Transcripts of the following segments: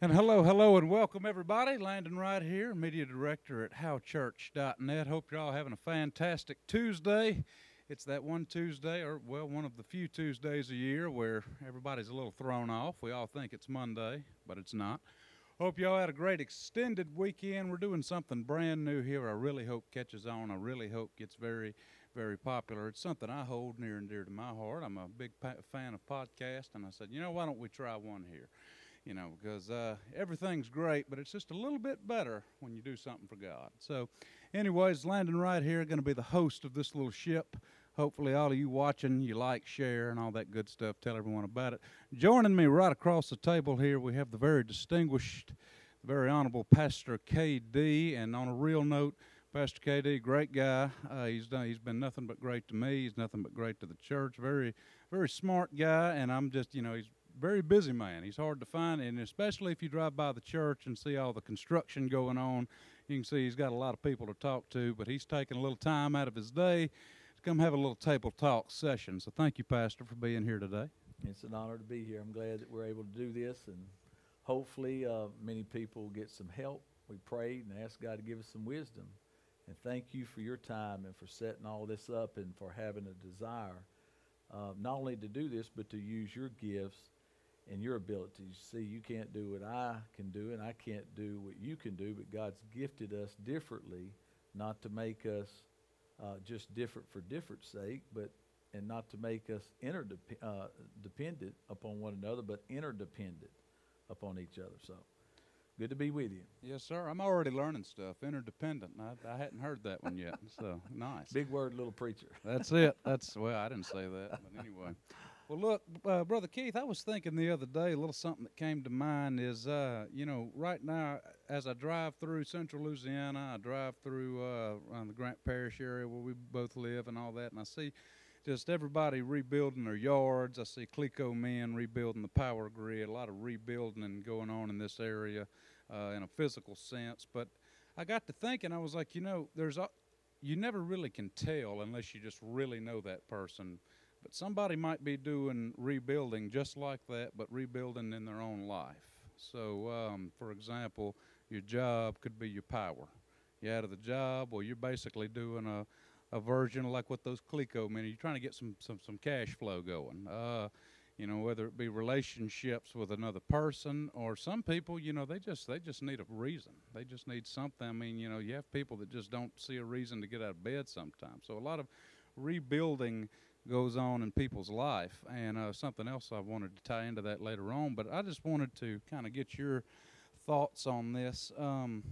And hello, hello, and welcome everybody. Landon Wright here, media director at howchurch.net. Hope you're all having a fantastic Tuesday. It's that one Tuesday, or well, one of the few Tuesdays a year where everybody's a little thrown off. We all think it's Monday, but it's not. Hope y'all had a great extended weekend. We're doing something brand new here. I really hope catches on. I really hope gets very, very popular. It's something I hold near and dear to my heart. I'm a big fan of podcasts, and I said, you know, why don't we try one here? You know, because uh, everything's great, but it's just a little bit better when you do something for God. So, anyways, Landon Wright here, going to be the host of this little ship. Hopefully, all of you watching, you like, share, and all that good stuff. Tell everyone about it. Joining me right across the table here, we have the very distinguished, very honorable Pastor K.D. And on a real note, Pastor KD, great guy. Uh, he's done. He's been nothing but great to me. He's nothing but great to the church. Very, very smart guy. And I'm just, you know, he's very busy man. He's hard to find, and especially if you drive by the church and see all the construction going on, you can see he's got a lot of people to talk to. But he's taking a little time out of his day to come have a little table talk session. So thank you, Pastor, for being here today. It's an honor to be here. I'm glad that we're able to do this, and hopefully, uh, many people get some help. We prayed and asked God to give us some wisdom. And thank you for your time and for setting all this up and for having a desire uh, not only to do this, but to use your gifts and your abilities. See, you can't do what I can do, and I can't do what you can do, but God's gifted us differently, not to make us uh, just different for different sake, but and not to make us interdependent uh, upon one another, but interdependent upon each other. So, good to be with you. Yes, sir. I'm already learning stuff. Interdependent. I, I hadn't heard that one yet. So nice. Big word, little preacher. That's it. That's well, I didn't say that, but anyway. Well, look, uh, brother Keith, I was thinking the other day. A little something that came to mind is, uh, you know, right now as I drive through Central Louisiana, I drive through uh, the Grant Parish area where we both live and all that, and I see just everybody rebuilding their yards. I see Cleco men rebuilding the power grid. A lot of rebuilding and going on in this area uh, in a physical sense. But I got to thinking, I was like, you know, there's a, you never really can tell unless you just really know that person but somebody might be doing rebuilding just like that, but rebuilding in their own life. So, um, for example, your job could be your power. You're out of the job, or you're basically doing a, a version like what those Cleco mean. You're trying to get some, some, some cash flow going. Uh, you know, whether it be relationships with another person or some people, you know, they just they just need a reason. They just need something. I mean, you know, you have people that just don't see a reason to get out of bed sometimes. So a lot of rebuilding goes on in people's life. And uh, something else I wanted to tie into that later on, but I just wanted to kind of get your thoughts on this. Um,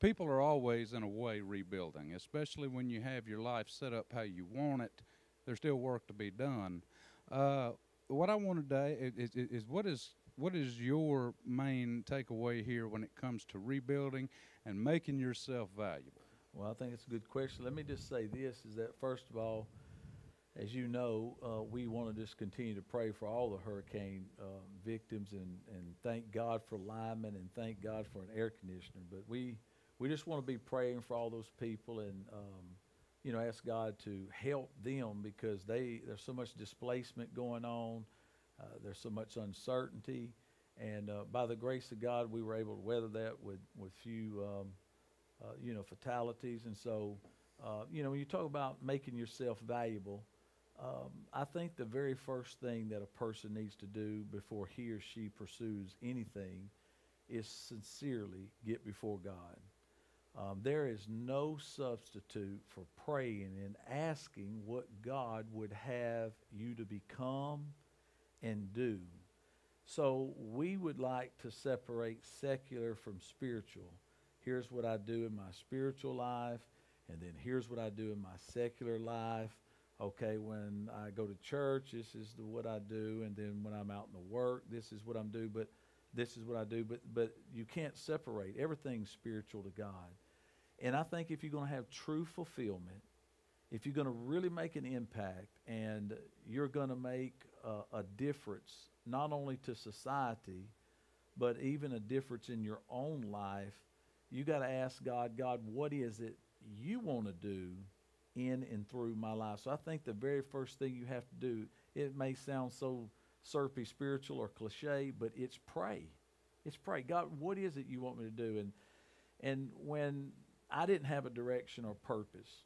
people are always, in a way, rebuilding, especially when you have your life set up how you want it. There's still work to be done. Uh, what I want to is, is, is what is what is your main takeaway here when it comes to rebuilding and making yourself valuable? Well, I think it's a good question. Let me just say this: is that first of all, as you know, uh, we want to just continue to pray for all the hurricane uh, victims and, and thank God for linemen and thank God for an air conditioner. But we, we just want to be praying for all those people and, um, you know, ask God to help them because they there's so much displacement going on. Uh, there's so much uncertainty. And uh, by the grace of God, we were able to weather that with, with few, um, uh, you know, fatalities. And so, uh, you know, when you talk about making yourself valuable, um, I think the very first thing that a person needs to do before he or she pursues anything is sincerely get before God. Um, there is no substitute for praying and asking what God would have you to become and do. So we would like to separate secular from spiritual. Here's what I do in my spiritual life, and then here's what I do in my secular life okay, when I go to church, this is the, what I do, and then when I'm out in the work, this is what I'm do, but this is what I do. But but you can't separate. Everything's spiritual to God. And I think if you're going to have true fulfillment, if you're going to really make an impact, and you're going to make a, a difference not only to society, but even a difference in your own life, you got to ask God, God, what is it you want to do in and through my life. So I think the very first thing you have to do, it may sound so syrupy spiritual or cliche, but it's pray. It's pray. God, what is it you want me to do? And and when I didn't have a direction or purpose,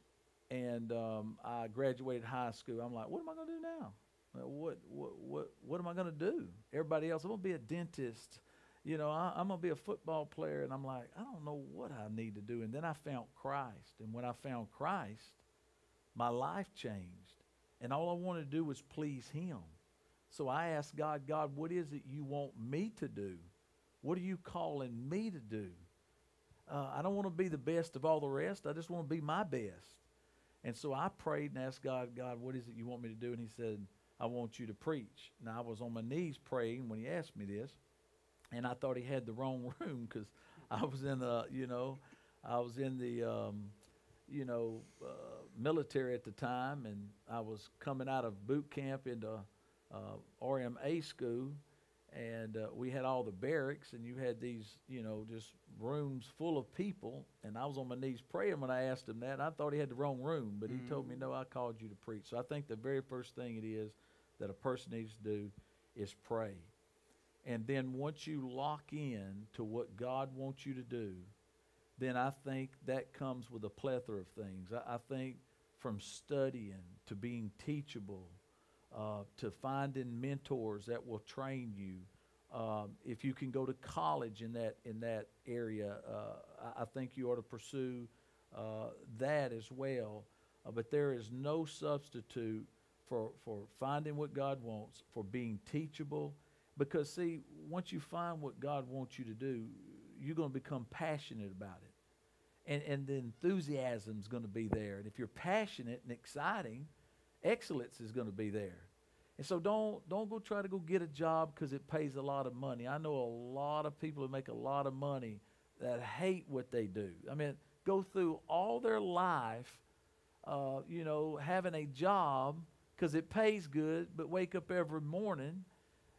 and um, I graduated high school, I'm like, what am I going to do now? What what what what am I going to do? Everybody else, I'm going to be a dentist. You know, I, I'm going to be a football player, and I'm like, I don't know what I need to do. And then I found Christ, and when I found Christ, my life changed, and all I wanted to do was please Him. So I asked God, God, what is it you want me to do? What are you calling me to do? Uh, I don't want to be the best of all the rest. I just want to be my best. And so I prayed and asked God, God, what is it you want me to do? And He said, I want you to preach. Now I was on my knees praying when He asked me this, and I thought He had the wrong room because I was in the, you know, I was in the, um, you know, uh, military at the time, and I was coming out of boot camp into uh, RMA school, and uh, we had all the barracks, and you had these, you know, just rooms full of people, and I was on my knees praying when I asked him that. I thought he had the wrong room, but he told me, "No, I called you to preach." So I think the very first thing it is that a person needs to do is pray, and then once you lock in to what God wants you to do, then I think that comes with a plethora of things. I, I think from studying to being teachable uh, to finding mentors that will train you. Um, if you can go to college in that in that area, uh, I, I think you ought to pursue uh, that as well. Uh, but there is no substitute for for finding what God wants, for being teachable. Because see, once you find what God wants you to do, you're going to become passionate about it and, and the enthusiasm is going to be there. And if you're passionate and exciting, excellence is going to be there. And so don't don't go try to go get a job because it pays a lot of money. I know a lot of people who make a lot of money that hate what they do. I mean, go through all their life, uh, you know, having a job because it pays good, but wake up every morning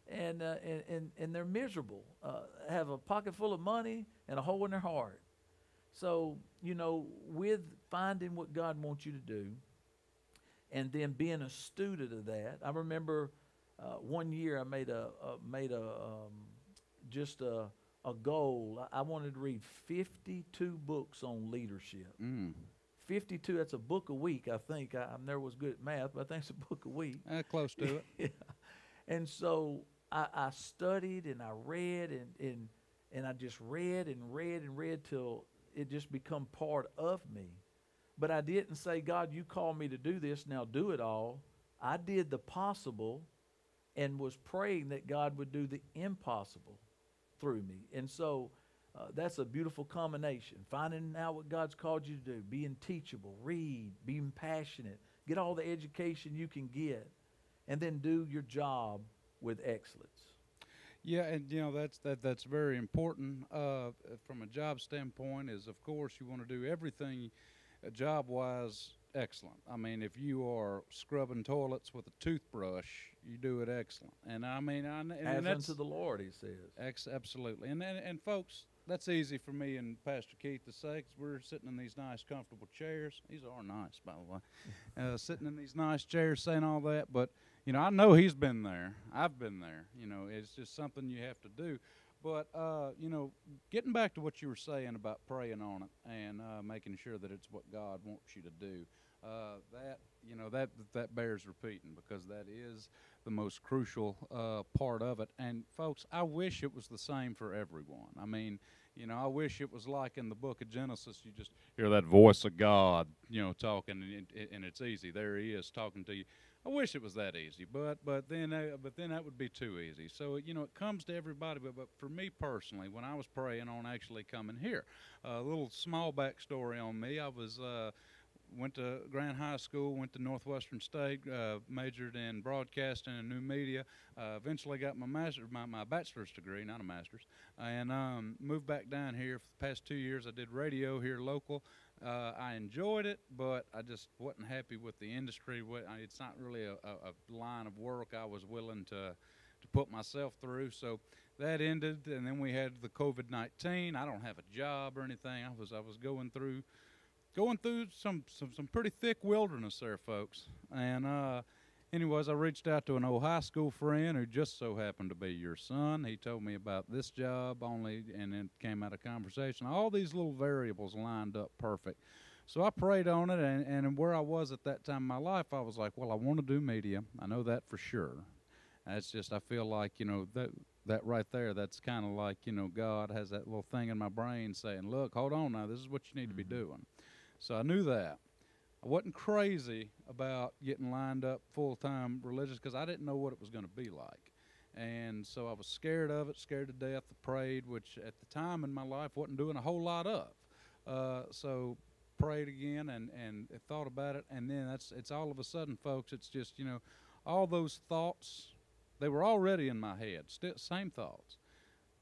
and uh, and, and and they're miserable. Uh, have a pocket full of money and a hole in their heart. So, you know, with finding what God wants you to do and then being a student of that, I remember uh, one year I made a, a made a um, just a, a goal. I, I wanted to read 52 books on leadership. Mm. 52, that's a book a week, I think. I, I never was good at math, but I think it's a book a week. Uh, close to it. yeah. And so I, I studied and I read and, and and I just read and read and read till it just become part of me. But I didn't say, God, you called me to do this, now do it all. I did the possible and was praying that God would do the impossible through me. And so uh, that's a beautiful combination. Finding out what God's called you to do, being teachable, read, being passionate, get all the education you can get, and then do your job with excellence. Yeah, and you know that's that that's very important uh, from a job standpoint. Is of course you want to do everything uh, job wise excellent. I mean, if you are scrubbing toilets with a toothbrush, you do it excellent. And I mean, I, and As that's unto the Lord, he says. ex- absolutely. And, and and folks, that's easy for me and Pastor Keith to say because we're sitting in these nice, comfortable chairs. These are nice, by the way. Uh, sitting in these nice chairs, saying all that, but you know, I know he's been there. I've been there. You know, it's just something you have to do. But uh, you know, getting back to what you were saying about praying on it and uh, making sure that it's what God wants you to do, uh, that you know that that bears repeating because that is the most crucial uh, part of it. And folks, I wish it was the same for everyone. I mean, you know, I wish it was like in the book of Genesis, you just hear that voice of God, you know, talking, and, and it's easy. There He is talking to you. I wish it was that easy, but but then uh, but then that would be too easy. So you know, it comes to everybody. But but for me personally, when I was praying on actually coming here, a little small backstory on me. I was. Uh, went to Grant High School, went to Northwestern State, uh, majored in broadcasting and new media. Uh, eventually got my master, my, my bachelor's degree, not a master's, and um, moved back down here. For the past two years, I did radio here local. Uh, I enjoyed it, but I just wasn't happy with the industry. It's not really a, a, line of work I was willing to to put myself through. So that ended, and then we had the COVID nineteen. I don't have a job or anything. I was I was going through going through some some, some pretty thick wilderness there, folks. And uh, anyways, I reached out to an old high school friend who just so happened to be your son. He told me about this job only, and it came out of conversation. All these little variables lined up perfect. So I prayed on it, and, and where I was at that time in my life, I was like, well, I want to do media. I know that for sure. That's just I feel like you know that that right there. That's kind of like you know God has that little thing in my brain saying, look, hold on now, this is what you need to be mm-hmm. doing. So I knew that. I wasn't crazy about getting lined up full time religious because I didn't know what it was going to be like. And so I was scared of it, scared to death. Prayed, which at the time in my life wasn't doing a whole lot of. Uh, so prayed again and, and thought about it. And then that's it's all of a sudden, folks, it's just, you know, all those thoughts, they were already in my head, still, same thoughts.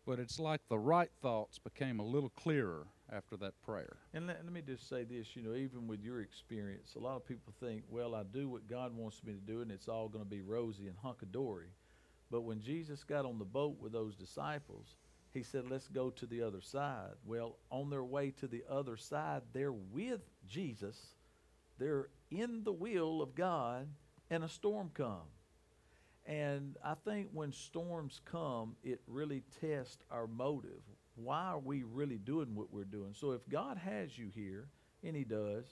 But it's like the right thoughts became a little clearer after that prayer. And let, let me just say this, you know, even with your experience, a lot of people think, well, I do what God wants me to do, and it's all going to be rosy and hunky-dory. But when Jesus got on the boat with those disciples, he said, let's go to the other side. Well, on their way to the other side, they're with Jesus. They're in the will of God, and a storm comes. And I think when storms come, it really tests our motive. Why are we really doing what we're doing? So if God has you here, and He does,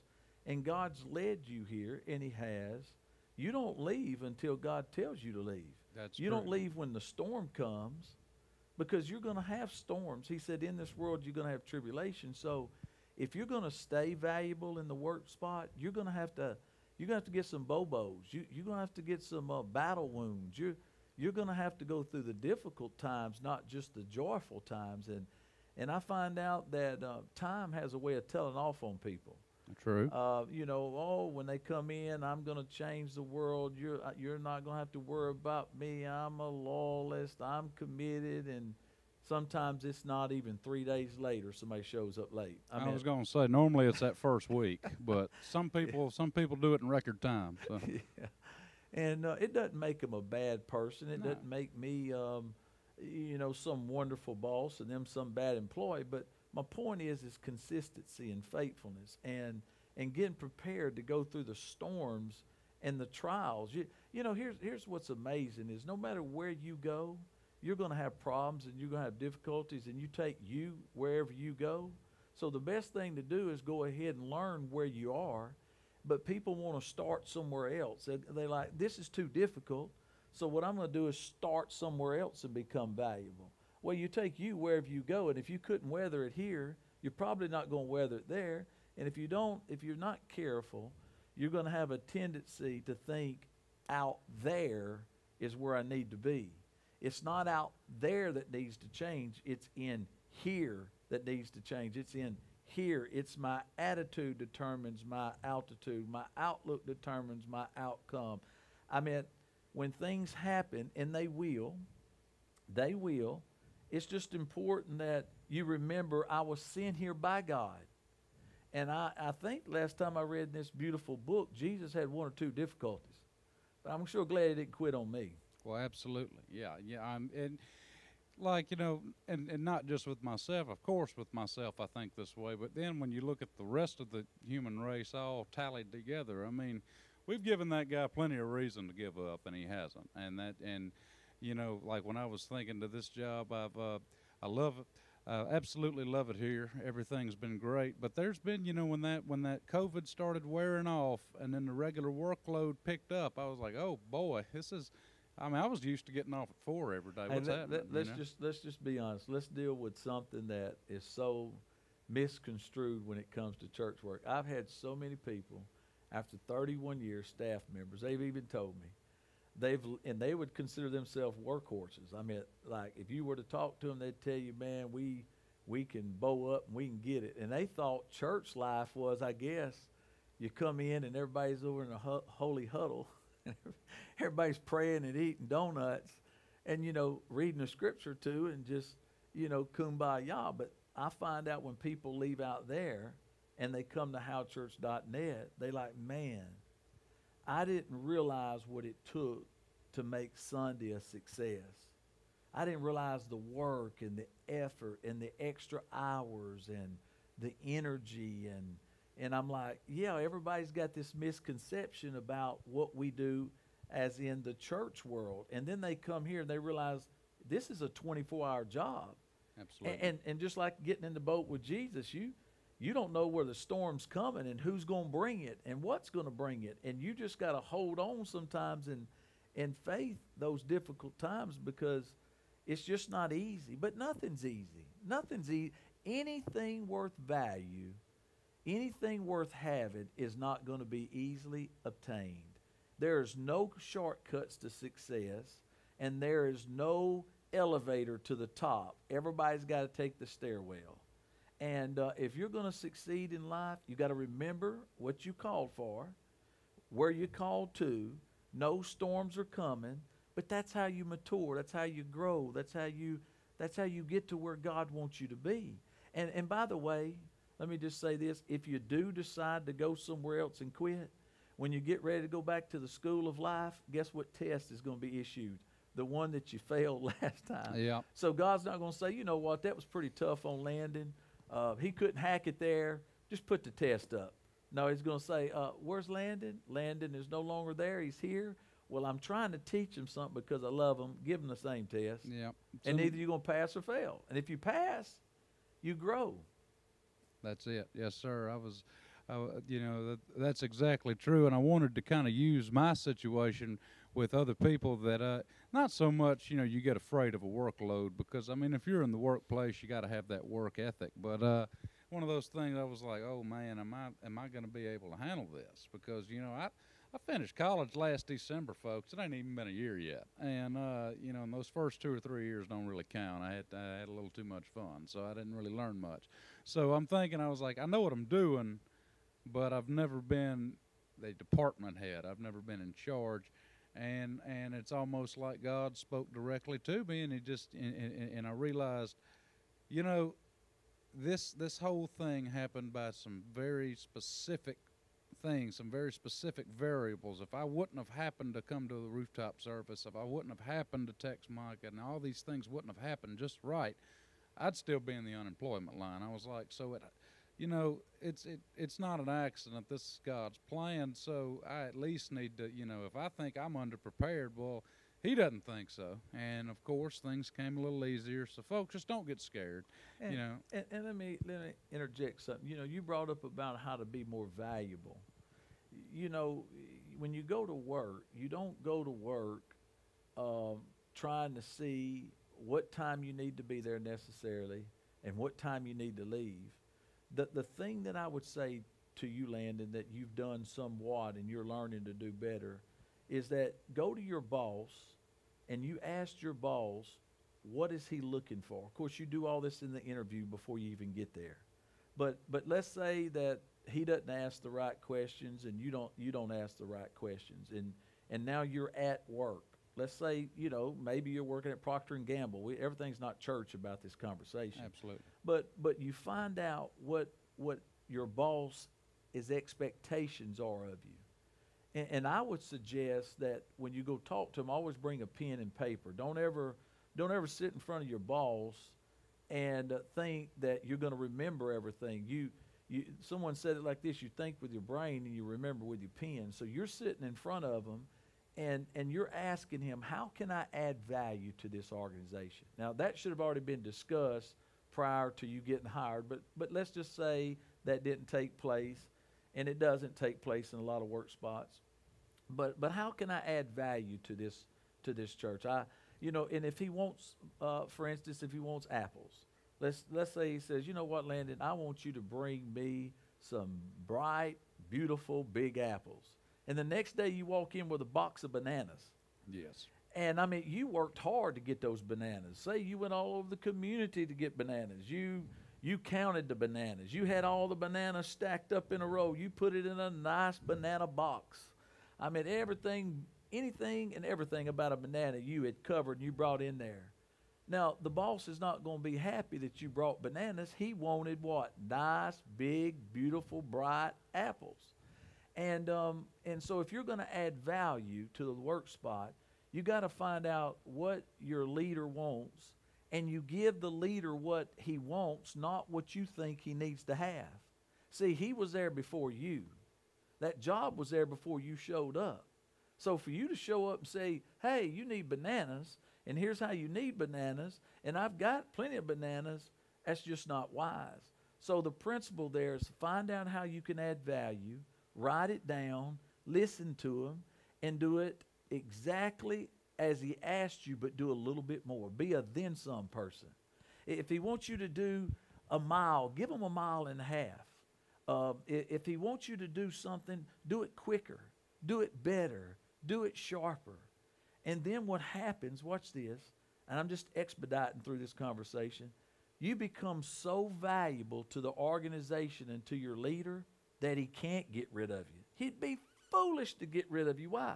and God's led you here, and He has, you don't leave until God tells you to leave. That's you don't leave when the storm comes because you're going to have storms. He said, In this world, you're going to have tribulation. So if you're going to stay valuable in the work spot, you're going to have to. You're gonna have to get some bobos. You, you're gonna have to get some uh, battle wounds. You're you're gonna have to go through the difficult times, not just the joyful times. And and I find out that uh, time has a way of telling off on people. True. Uh, you know, oh, when they come in, I'm going to change the world. You're uh, you're not going to have to worry about me. I'm a lawless. I'm committed, and sometimes it's not even three days later somebody shows up late. I, I mean, was going to say normally it's that first week, but some people some people do it in record time. So. yeah. And uh, it doesn't make them a bad person. It No. doesn't make me, um, you know, some wonderful boss and them some bad employee. But my point is, is consistency and faithfulness, and and getting prepared to go through the storms and the trials. You, you know, here's here's what's amazing is no matter where you go, you're going to have problems and you're going to have difficulties, and you take you wherever you go. So the best thing to do is go ahead and learn where you are but people want to start somewhere else. They, they like this is too difficult. So what I'm going to do is start somewhere else and become valuable. Well, you take you wherever you go, and if you couldn't weather it here, you're probably not going to weather it there. And if you don't, if you're not careful, you're going to have a tendency to think out there is where I need to be. It's not out there that needs to change. It's in here that needs to change. It's in here. It's my attitude determines my altitude. My outlook determines my outcome. I mean, when things happen, and they will, they will, it's just important that you remember I was sent here by God. And I, I think last time I read this beautiful book, Jesus had one or two difficulties. But I'm sure glad he didn't quit on me. Well, absolutely. Yeah, yeah. I'm and like you know, and and not just with myself. Of course, with myself, I think this way. But then when you look at the rest of the human race all tallied together, I mean, we've given that guy plenty of reason to give up, and he hasn't. And that and you know, like when I was thinking to this job, I've uh, I love it. Uh, absolutely love it here. Everything's been great, but there's been, you know, when that when that COVID started wearing off, and then the regular workload picked up, I was like, oh boy, this is. I mean, I was used to getting off at four every day. What's that? happening? you Let, us know? just let's just be honest. Let's deal with something that is so misconstrued when it comes to church work. I've had so many people after 31 years, staff members. They've even told me they've and they would consider themselves workhorses. I mean, like if you were to talk to them, they'd tell you, "Man, we we can bow up and we can get it." And they thought church life was, I guess, you come in and everybody's over in a hu- holy huddle. everybody's praying and eating donuts and you know reading the scripture too and just you know kumbaya. But i find out when people leave out there and they come to howchurch.net they like man i didn't realize what it took to make sunday a success. I didn't realize the work and the effort and the extra hours and the energy and and i'm like yeah everybody's got this misconception about what we do as in the church world. And then they come here and they realize this is a 24 hour job. Absolutely. And, and and just like getting in the boat with Jesus, you you don't know where the storm's coming and who's going to bring it and what's going to bring it, and you just got to hold on sometimes in in faith those difficult times because it's just not easy. But nothing's easy. Nothing's easy. Anything worth value, anything worth having, is not going to be easily obtained. There is no shortcuts to success, and there is no elevator to the top. Everybody's got to take the stairwell. And uh, if you're going to succeed in life, you got to remember what you called for, where you called to. No storms are coming, but that's how you mature. That's how you grow. That's how you that's how you get to where God wants you to be. And and by the way, let me just say this: if you do decide to go somewhere else and quit, when you get ready to go back to the school of life, guess what test is going to be issued? The one that you failed last time. Yeah. So God's not going to say, you know what, that was pretty tough on Landon. Uh, he couldn't hack it there. Just put the test up. No, he's going to say, uh, where's Landon? Landon is no longer there. He's here. Well, I'm trying to teach him something because I love him. Give him the same test. Yeah. And either you're going to pass or fail. And if you pass, you grow. That's it. Yes, sir. I was, I, you know, that, that's exactly true. And I wanted to kind of use my situation with other people that, uh, not so much, you know, you get afraid of a workload because, I mean, if you're in the workplace, you got to have that work ethic. But uh, one of those things, I was like, oh man, am I, am I going to be able to handle this? Because, you know, I, I finished college last December, folks. It ain't even been a year yet, and uh, you know, and those first two or three years don't really count. I had I had a little too much fun, so I didn't really learn much. So I'm thinking, I was like, I know what I'm doing, but I've never been the department head. I've never been in charge, and and it's almost like God spoke directly to me, and he just and, and, and I realized, you know, this this whole thing happened by some very specific things, some very specific variables. If I wouldn't have happened to come to the rooftop service, if I wouldn't have happened to text Micah, and all these things wouldn't have happened just right, I'd still be in the unemployment line. I was like, so it, you know, it's it it's not an accident. This is God's plan. So I at least need to, you know, if I think I'm underprepared, well, He doesn't think so. And of course, things came a little easier. So folks, just don't get scared. And, you know, and, and let me let me interject something. You know, you brought up about how to be more valuable. You know, when you go to work, you don't go to work um, trying to see what time you need to be there necessarily and what time you need to leave. The the thing that I would say to you, Landon, that you've done somewhat and you're learning to do better, is that go to your boss and you ask your boss what is he looking for? Of course, you do all this in the interview before you even get there. But but let's say that he doesn't ask the right questions and you don't you don't ask the right questions and and now you're at work. Let's say you know maybe you're working at Procter and Gamble. We, everything's not church about this conversation. absolutely. But but you find out what what your boss his expectations are of you. And, and I would suggest that when you go talk to him, always bring a pen and paper. Don't ever don't ever sit in front of your boss and uh, think that you're going to remember everything. You you someone said it like this: you think with your brain and you remember with your pen. So you're sitting in front of him and and you're asking him how can i add value to this organization? Now that should have already been discussed prior to you getting hired but but let's just say that didn't take place and it doesn't take place in a lot of work spots. But but how can i add value to this to this church? I you know and if he wants uh, for instance if he wants apples let's let's say he says you know what landon i want you to bring me some bright beautiful big apples and the next day you walk in with a box of bananas. Yes. And I mean, you worked hard to get those bananas. Say you went all over the community to get bananas. You you counted the bananas. You had all the bananas stacked up in a row. You put it in a nice banana box. I mean, everything, anything and everything about a banana you had covered and you brought in there. Now, the boss is not going to be happy that you brought bananas. He wanted what? Nice, big, beautiful, bright apples. And um, and so if you're going to add value to the work spot, you got to find out what your leader wants, and you give the leader what he wants, not what you think he needs to have. See, he was there before you. That job was there before you showed up. So for you to show up and say, hey, you need bananas, and here's how you need bananas, and I've got plenty of bananas, that's just not wise. So the principle there is find out how you can add value, write it down, listen to him, and do it exactly as he asked you, but do a little bit more. Be a then some person. If he wants you to do a mile, give him a mile and a half. Uh, if he wants you to do something, do it quicker, do it better, do it sharper. And then what happens, watch this, and I'm just expediting through this conversation. You become so valuable to the organization and to your leader that he can't get rid of you. He'd be foolish to get rid of you. Why?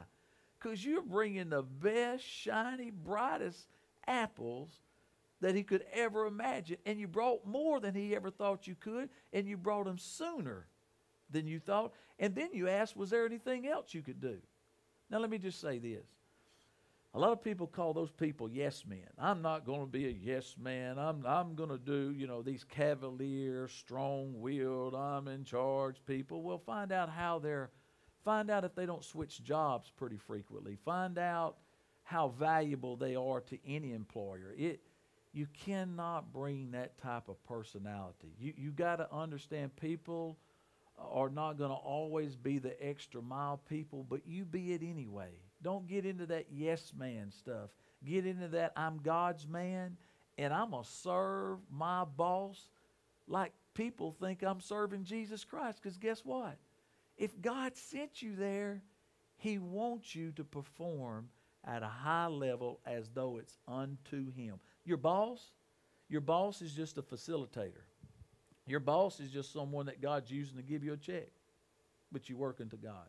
Because you're bringing the best, shiny, brightest apples that he could ever imagine. And you brought more than he ever thought you could, and you brought them sooner than you thought. And then you asked, was there anything else you could do? Now, let me just say this. A lot of people call those people yes men. I'm not going to be a yes man. I'm, I'm going to do, you know, these cavalier, strong willed, I'm in charge people. Well, find out how they're, find out if they don't switch jobs pretty frequently. Find out how valuable they are to any employer. It, you cannot bring that type of personality. You, you got to understand people are not going to always be the extra mile people, but you be it anyway. Don't get into that yes man stuff. Get into that I'm God's man and I'm going to serve my boss like people think I'm serving Jesus Christ. Because guess what? If God sent you there, He wants you to perform at a high level as though it's unto Him. Your boss, your boss is just a facilitator. Your boss is just someone that God's using to give you a check, but you're working to God.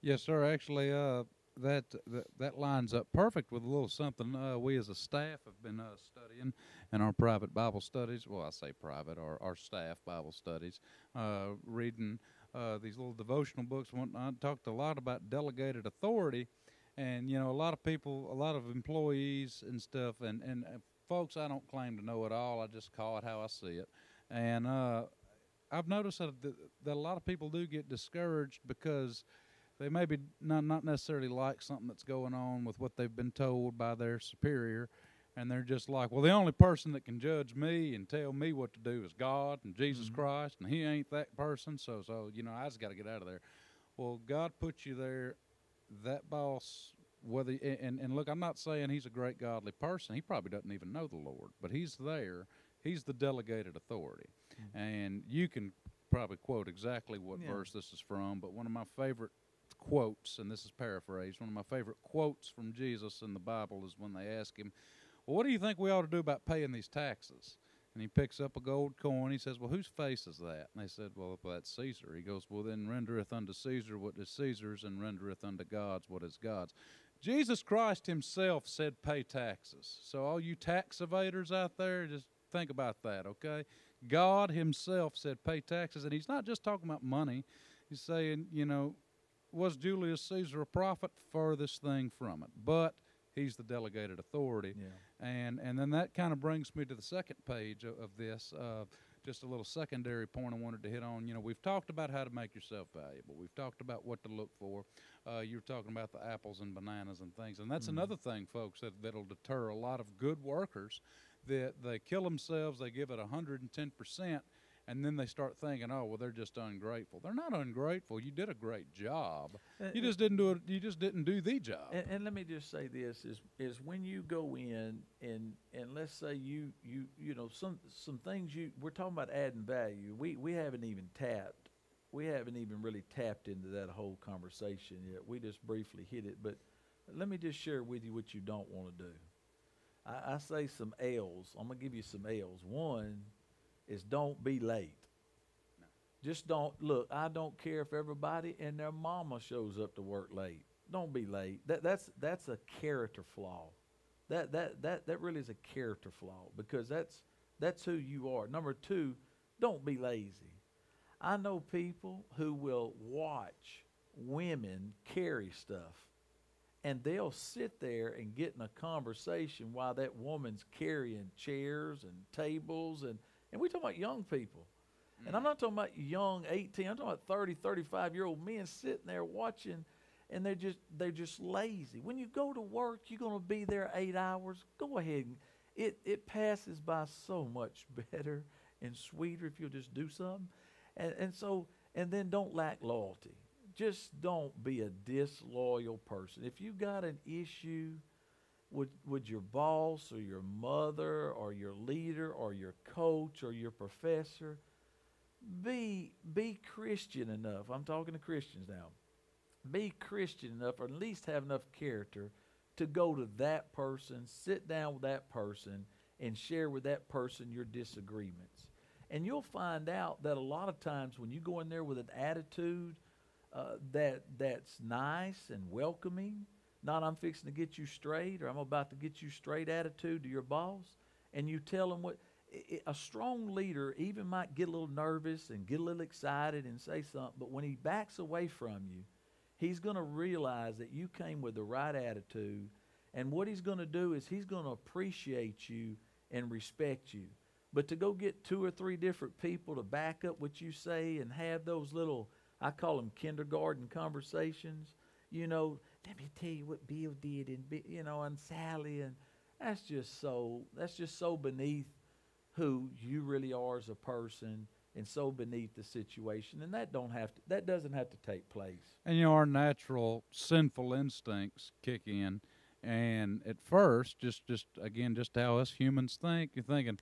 Yes, sir. Actually, uh, that, that that lines up perfect with a little something uh, we as a staff have been uh, studying in our private Bible studies. Well, I say private, our our staff Bible studies, uh, reading uh, these little devotional books. whatnot. talked a lot about delegated authority, and you know, a lot of people, a lot of employees and stuff, and and uh, folks. I don't claim to know it all. I just call it how I see it, and uh, I've noticed that, that a lot of people do get discouraged because they maybe not not necessarily like something that's going on with what they've been told by their superior, and they're just like, well, the only person that can judge me and tell me what to do is God and Jesus Mhm. Christ, and He ain't that person. So, so you know, I just got to get out of there. Well, God put you there. That boss, whether and and look, I'm not saying he's a great godly person. He probably doesn't even know the Lord, but he's there. He's the delegated authority, and you can probably quote exactly what Yeah. verse this is from. But one of my favorite quotes, and this is paraphrased, one of my favorite quotes from Jesus in the Bible is when they ask him, Well, what do you think we ought to do about paying these taxes? And he picks up a gold coin. He says, Well, whose face is that? And they said, Well, that's Caesar. He goes, Well, then rendereth unto Caesar what is Caesar's, and rendereth unto God's what is God's. Jesus Christ himself said, Pay taxes. So, all you tax evaders out there, just think about that, okay? God himself said, Pay taxes. And he's not just talking about money, he's saying, You know, was Julius Caesar a prophet? Furthest thing from it. But he's the delegated authority. Yeah. And and then that kind of brings me to the second page of, of this. Uh, just a little secondary point I wanted to hit on. You know, we've talked about how to make yourself valuable. We've talked about what to look for. Uh, you're talking about the apples and bananas and things, and that's Mhm. another thing, folks, that that'll deter a lot of good workers. That they kill themselves, they give it hundred and ten percent, and then they start thinking, oh, well, they're just ungrateful. They're not ungrateful. You did a great job. Uh, You uh, just didn't do it. You just didn't do the job. And, and let me just say this is is when you go in and and let's say you you you know some some things you we're talking about adding value. We we haven't even tapped. We haven't even really tapped into that whole conversation yet. We just briefly hit it, but let me just share with you what you don't want to do. I, I say some L's. I'm gonna give you some L's. One is don't be late. Just don't look. I don't care if everybody and their mama shows up to work late. Don't be late. That that's that's a character flaw. That that that that really is a character flaw because that's that's who you are. Number two, don't be lazy. I know people who will watch women carry stuff and they'll sit there and get in a conversation while that woman's carrying chairs and tables and and we talking about young people. And I'm mm. not talking about young 18, I'm talking about 30, 35 year old men sitting there watching and they're just they're just lazy. When you go to work, you're going to be there eight hours. Go ahead and it it passes by so much better and sweeter if you'll just do something, and and so and then don't lack loyalty. Just don't be a disloyal person. If you got an issue with with your boss or your mother or your leader or your coach or your professor, be be Christian enough. I'm talking to Christians now. Be Christian enough, or at least have enough character to go to that person, sit down with that person, and share with that person your disagreements. And you'll find out that a lot of times when you go in there with an attitude uh, that that's nice and welcoming, not I'm fixing to get you straight or I'm about to get you straight attitude to your boss, and you tell them what a strong leader even might get a little nervous and get a little excited and say something, but when he backs away from you, he's going to realize that you came with the right attitude. And what he's going to do is he's going to appreciate you and respect you. But to go get two or three different people to back up what you say and have those little, I call them kindergarten conversations, you know, let me tell you what Bill did and, you know, and Sally, and that's just so, that's just so beneath who you really are as a person and so beneath the situation and that don't have to that doesn't have to take place And you know, our natural sinful instincts kick in, and at first, just just again, just how us humans think, you're thinking,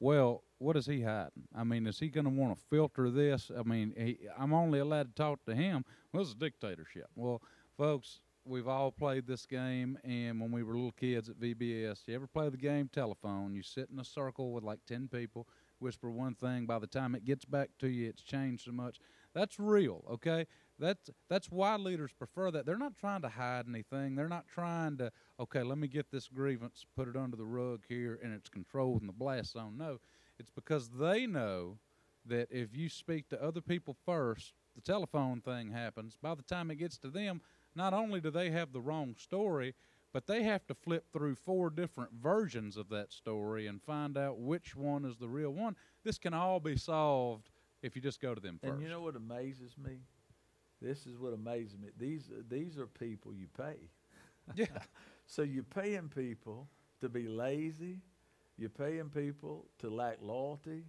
well, what is he hiding? I mean, is he going to want to filter this? I mean, he, I'm only allowed to talk to him. Well, it's a dictatorship. Well, folks, we've all played this game, and when we were little kids at VBS, you ever play the game telephone? You sit in a circle with like ten people, whisper one thing. By the time it gets back to you, it's changed so much. That's real, okay? That's that's why leaders prefer that. They're not trying to hide anything. They're not trying to, okay, let me get this grievance, put it under the rug here, and it's controlled in the blast zone. No, it's because they know that if you speak to other people first, the telephone thing happens. By the time it gets to them, not only do they have the wrong story, but they have to flip through four different versions of that story and find out which one is the real one. This can all be solved if you just go to them first. and you know what amazes me this is what amazes me these these are people you pay yeah. so you're paying people to be lazy you're paying people to lack loyalty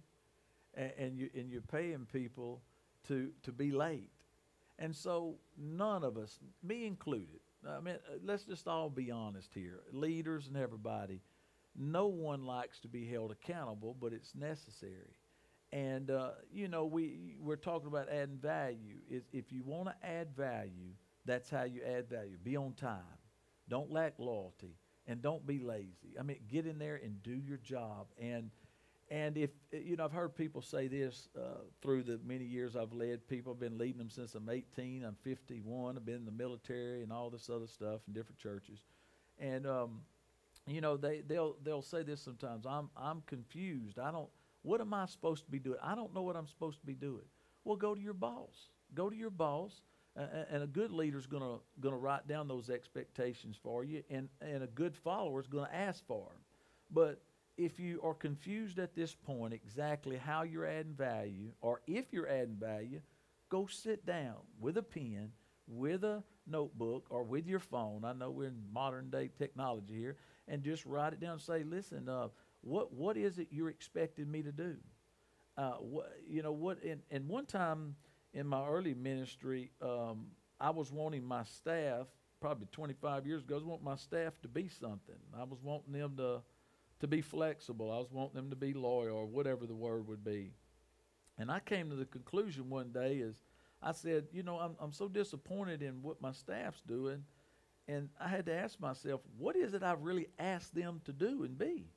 and, and you and you're paying people to to be late and so none of us me included i mean uh, let's just all be honest here leaders and everybody no one likes to be held accountable but it's necessary. And uh, you know we we're talking about adding value. If you want to add value that's how you add value. Be on time. Don't lack loyalty. And don't be lazy. I mean get in there and do your job. And and if you know i've heard people say this uh, through the many years i've led people i've been leading them since i'm 18 i'm 51 i've been in the military and all this other stuff in different churches and um, you know they they'll they'll say this sometimes i'm i'm confused i don't what am I supposed to be doing? I don't know what I'm supposed to be doing. Well, go to your boss. Go to your boss, uh, and a good leader going to going to write down those expectations for you, and and a good follower is going to ask for them. But if you are confused at this point exactly how you're adding value, or if you're adding value, go sit down with a pen, with a notebook, or with your phone. I know we're in modern day technology here, and just write it down. And say, listen. Uh, what what is it you're expecting me to do? Uh, what you know what? And, and one time in my early ministry, um, I was wanting my staff probably 25 years ago. I was wanting my staff to be something. I was wanting them to to be flexible. I was wanting them to be loyal or whatever the word would be. And I came to the conclusion one day is I said, you know, I'm I'm so disappointed in what my staff's doing. And I had to ask myself, what is it I've really asked them to do and be?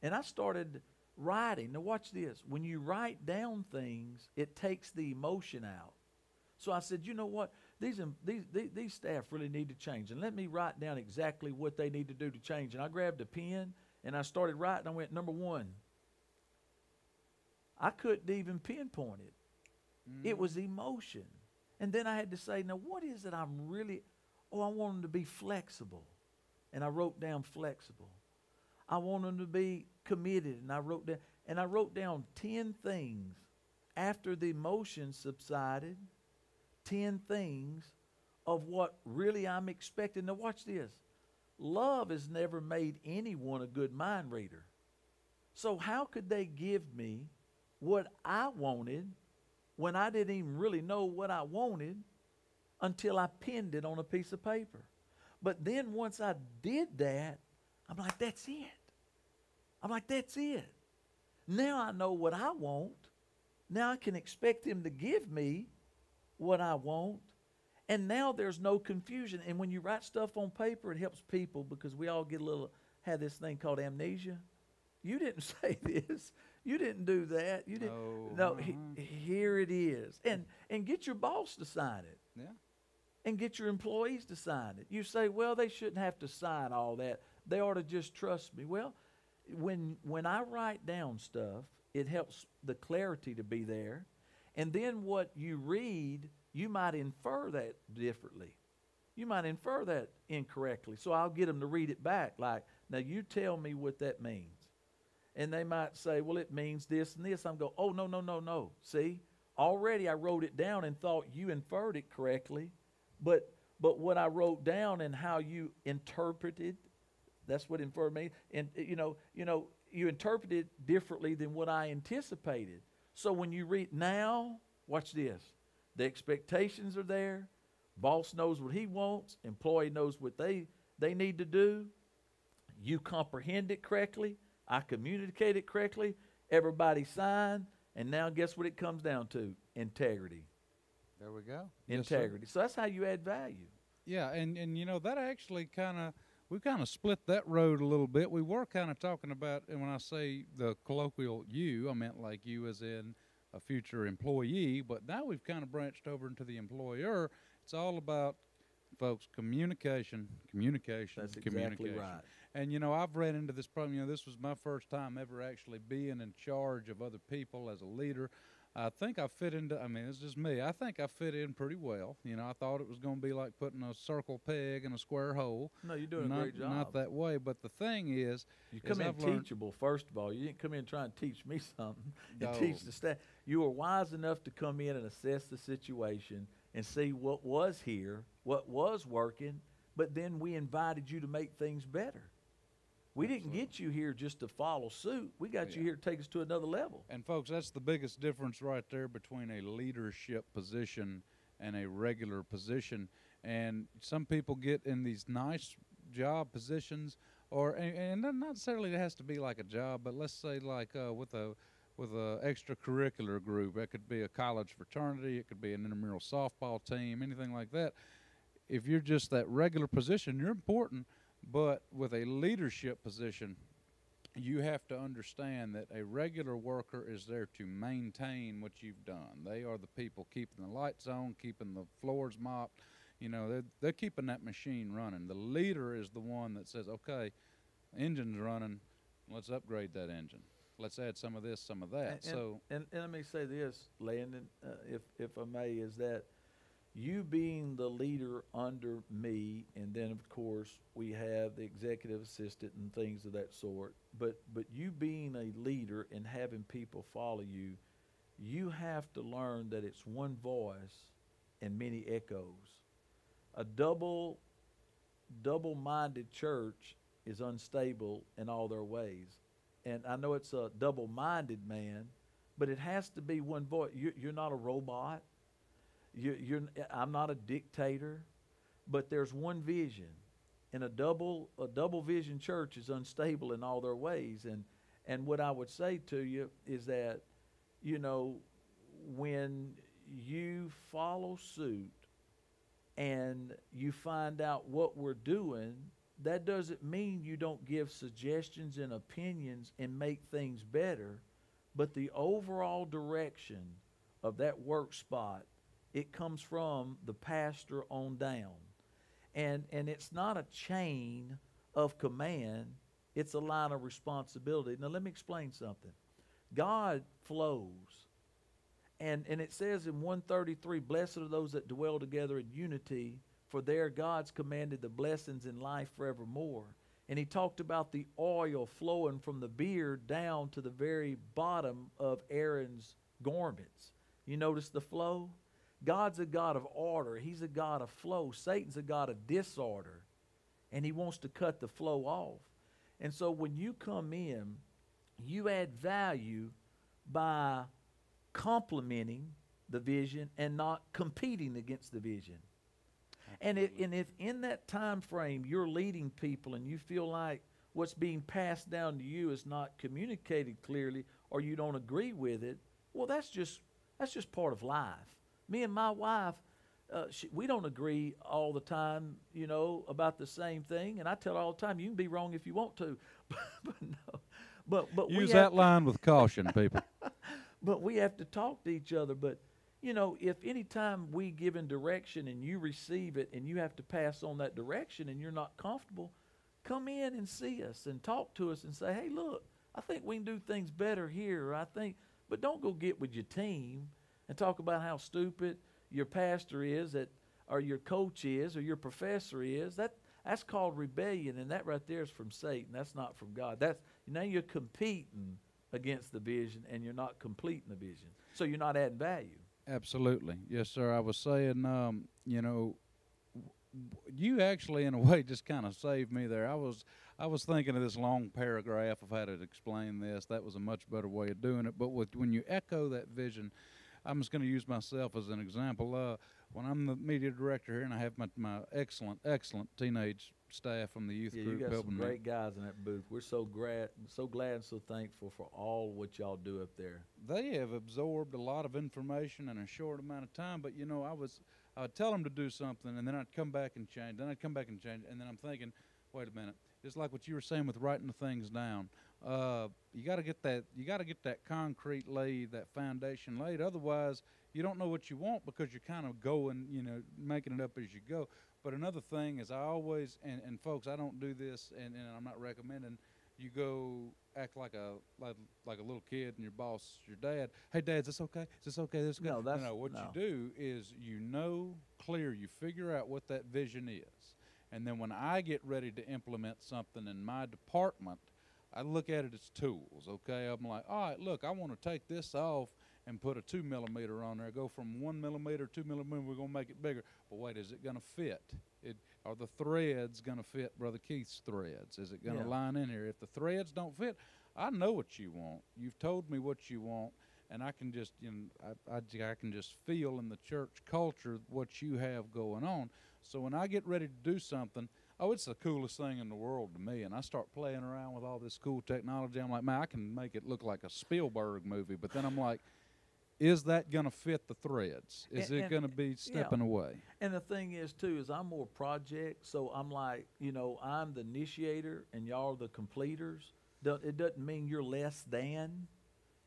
And I started writing. Now, watch this. When you write down things, it takes the emotion out. So I said, you know what? These, these, these, these staff really need to change. And let me write down exactly what they need to do to change. And I grabbed a pen and I started writing. I went, number one, I couldn't even pinpoint it. Mm. It was emotion. And then I had to say, now, what is it I'm really, oh, I want them to be flexible. And I wrote down flexible. I want them to be committed. And I wrote down, and I wrote down 10 things after the emotion subsided, 10 things of what really I'm expecting. Now, watch this. Love has never made anyone a good mind reader. So, how could they give me what I wanted when I didn't even really know what I wanted until I pinned it on a piece of paper? But then once I did that, I'm like, that's it. I'm like, that's it. Now I know what I want. Now I can expect him to give me what I want. And now there's no confusion. And when you write stuff on paper, it helps people because we all get a little, have this thing called amnesia. You didn't say this. You didn't do that. You didn't. No, No, he, uh-huh. here it is. And and get your boss to sign it Yeah. and get your employees to sign it. You say, well, they shouldn't have to sign all that. They ought to just trust me. Well, when when I write down stuff, it helps the clarity to be there. And then what you read, you might infer that differently. You might infer that incorrectly. So I'll get them to read it back like, now you tell me what that means. And they might say, well, it means this and this. I'm go, oh, no, no, no, no. See, already I wrote it down and thought you inferred it correctly. But but what I wrote down and how you interpreted, that's what inferred means. And uh, you know, you know, you interpreted differently than what I anticipated. So when you read now, watch this. The expectations are there. Boss knows what he wants. Employee knows what they they need to do. You comprehend it correctly. I communicate it correctly. Everybody signed. And now guess what it comes down to? Integrity. There we go. Yes. Integrity. so that's how you add value. Yeah, and and you know that actually kind of we kind of split that road a little bit. We were kind of talking about, and when I say the colloquial you, I meant like you as in a future employee. But now we've kind of branched over into the employer. It's all about folks communication, communication, That's exactly communication. right. And you know, I've ran into this problem. You know, this was my first time ever actually being in charge of other people as a leader. I think I fit into. I mean, it's just me. I think I fit in pretty well. You know, I thought it was going to be like putting a circle peg in a square hole. No, you're doing not, a great job. Not that way, but the thing is, You is come in I've learned- teachable, first of all. You didn't come in trying to teach me something and No. teach the staff. You were wise enough to come in and assess the situation and see what was here, what was working, but then we invited you to make things better. We didn't get you here just to follow suit. We got you here to take us to another level. And folks, that's the biggest difference right there between a leadership position and a regular position. And some people get in these nice job positions, or and, and not necessarily it has to be like a job, but let's say like uh, with a with a extracurricular group. It could be a college fraternity, it could be an intramural softball team, anything like that. If you're just that regular position, you're important. But with a leadership position, you have to understand that a regular worker is there to maintain what you've done. They are the people keeping the lights on, keeping the floors mopped. You know, they're, they're keeping that machine running. The leader is the one that says, okay, engine's running, let's upgrade that engine. Let's add some of this, some of that. And- so, And, and let me say this, Landon, uh, if, if I may, is that you being the leader under me, and then of course we have the executive assistant and things of that sort. But but you being a leader and having people follow you, you have to learn that it's one voice and many echoes. A double double-minded church is unstable in all their ways. And I know it's a double-minded man, but it has to be one voice. You, you're not a robot. You, you're, I'm not a dictator, but there's one vision, and a double a double vision church is unstable in all their ways. And and what I would say to you is that, you know, when you follow suit and you find out what we're doing, that doesn't mean you don't give suggestions and opinions and make things better, but the overall direction of that work spot, it comes from the pastor on down. And and it's not a chain of command, it's a line of responsibility. Now let me explain something. God flows. And and it says in 133, blessed are those that dwell together in unity, for there God's commanded the blessings in life forevermore. And he talked about the oil flowing from the beard down to the very bottom of Aaron's garments. You notice the flow? God's a God of order. He's a God of flow. Satan's a God of disorder. And he wants to cut the flow off. And so when you come in, you add value by complementing the vision and not competing against the vision. And, it, and if in that time frame you're leading people and you feel like what's being passed down to you is not communicated clearly or you don't agree with it, well, that's just that's just part of life. Me and my wife, uh, she, we don't agree all the time, you know, about the same thing. And I tell her all the time, you can be wrong if you want to, but, no, but but Use that to- line with caution, people. but we have to talk to each other. But you know, if any time we give in direction and you receive it and you have to pass on that direction and you're not comfortable, come in and see us and talk to us and say, "Hey, look, I think we can do things better here." I think, but don't go get with your team and talk about how stupid your pastor is that or your coach is or your professor is. That that's called rebellion and that right there is from Satan. That's not from God. That's now you're competing against the vision and you're not completing the vision. So you're not adding value. Absolutely, yes, sir. I was saying, um, you know, you actually, in a way, just kind of saved me there. I was, I was thinking of this long paragraph of how to explain this. That was a much better way of doing it. But with when you echo that vision, I'm just going to use myself as an example. Uh, when I'm the media director here, and I have my, my excellent, excellent teenage staff from the youth Yeah, you group got some helping me. great guys in that booth. We're so glad, so glad and so thankful for all what y'all do up there. they have absorbed a lot of information in a short amount of time. But you know, I was I would tell them to do something, and then I'd come back and change. Then I'd come back and change, and then I'm thinking, wait a minute, it's like what you were saying with writing the things down. Uh, you got to get that you got to get that concrete laid, that foundation laid. Otherwise, you don't know what you want because you're kind of going, you know, making it up as you go. But another thing is, I always and, and folks, I don't do this, and, and I'm not recommending you go act like a like, like a little kid and your boss, your dad. Hey, Dad, is this okay? Is this okay? This No, good?" that's- no. What no. you do is you know clear. You figure out what that vision is, and then when I get ready to implement something in my department, I look at it as tools. Okay, I'm like, all right, look, I want to take this off and put a two millimeter on there. Go from one millimeter, two millimeter. We're gonna make it bigger. But wait, is it gonna fit? It are the threads gonna fit Brother Keith's threads? Is it gonna Yeah. line in here? If the threads don't fit, I know what you want. You've told me what you want, and I can just, you know, I, I can just feel in the church culture what you have going on. So when I get ready to do something, oh, it's the coolest thing in the world to me. And I start playing around with all this cool technology. I'm like, man, I can make it look like a Spielberg movie. But then I'm like, is that going to fit the threads? Is And- it going to be stepping away? And the thing is too is I'm more project, so I'm like, you know, I'm the initiator and y'all are the completers. It doesn't mean you're less than.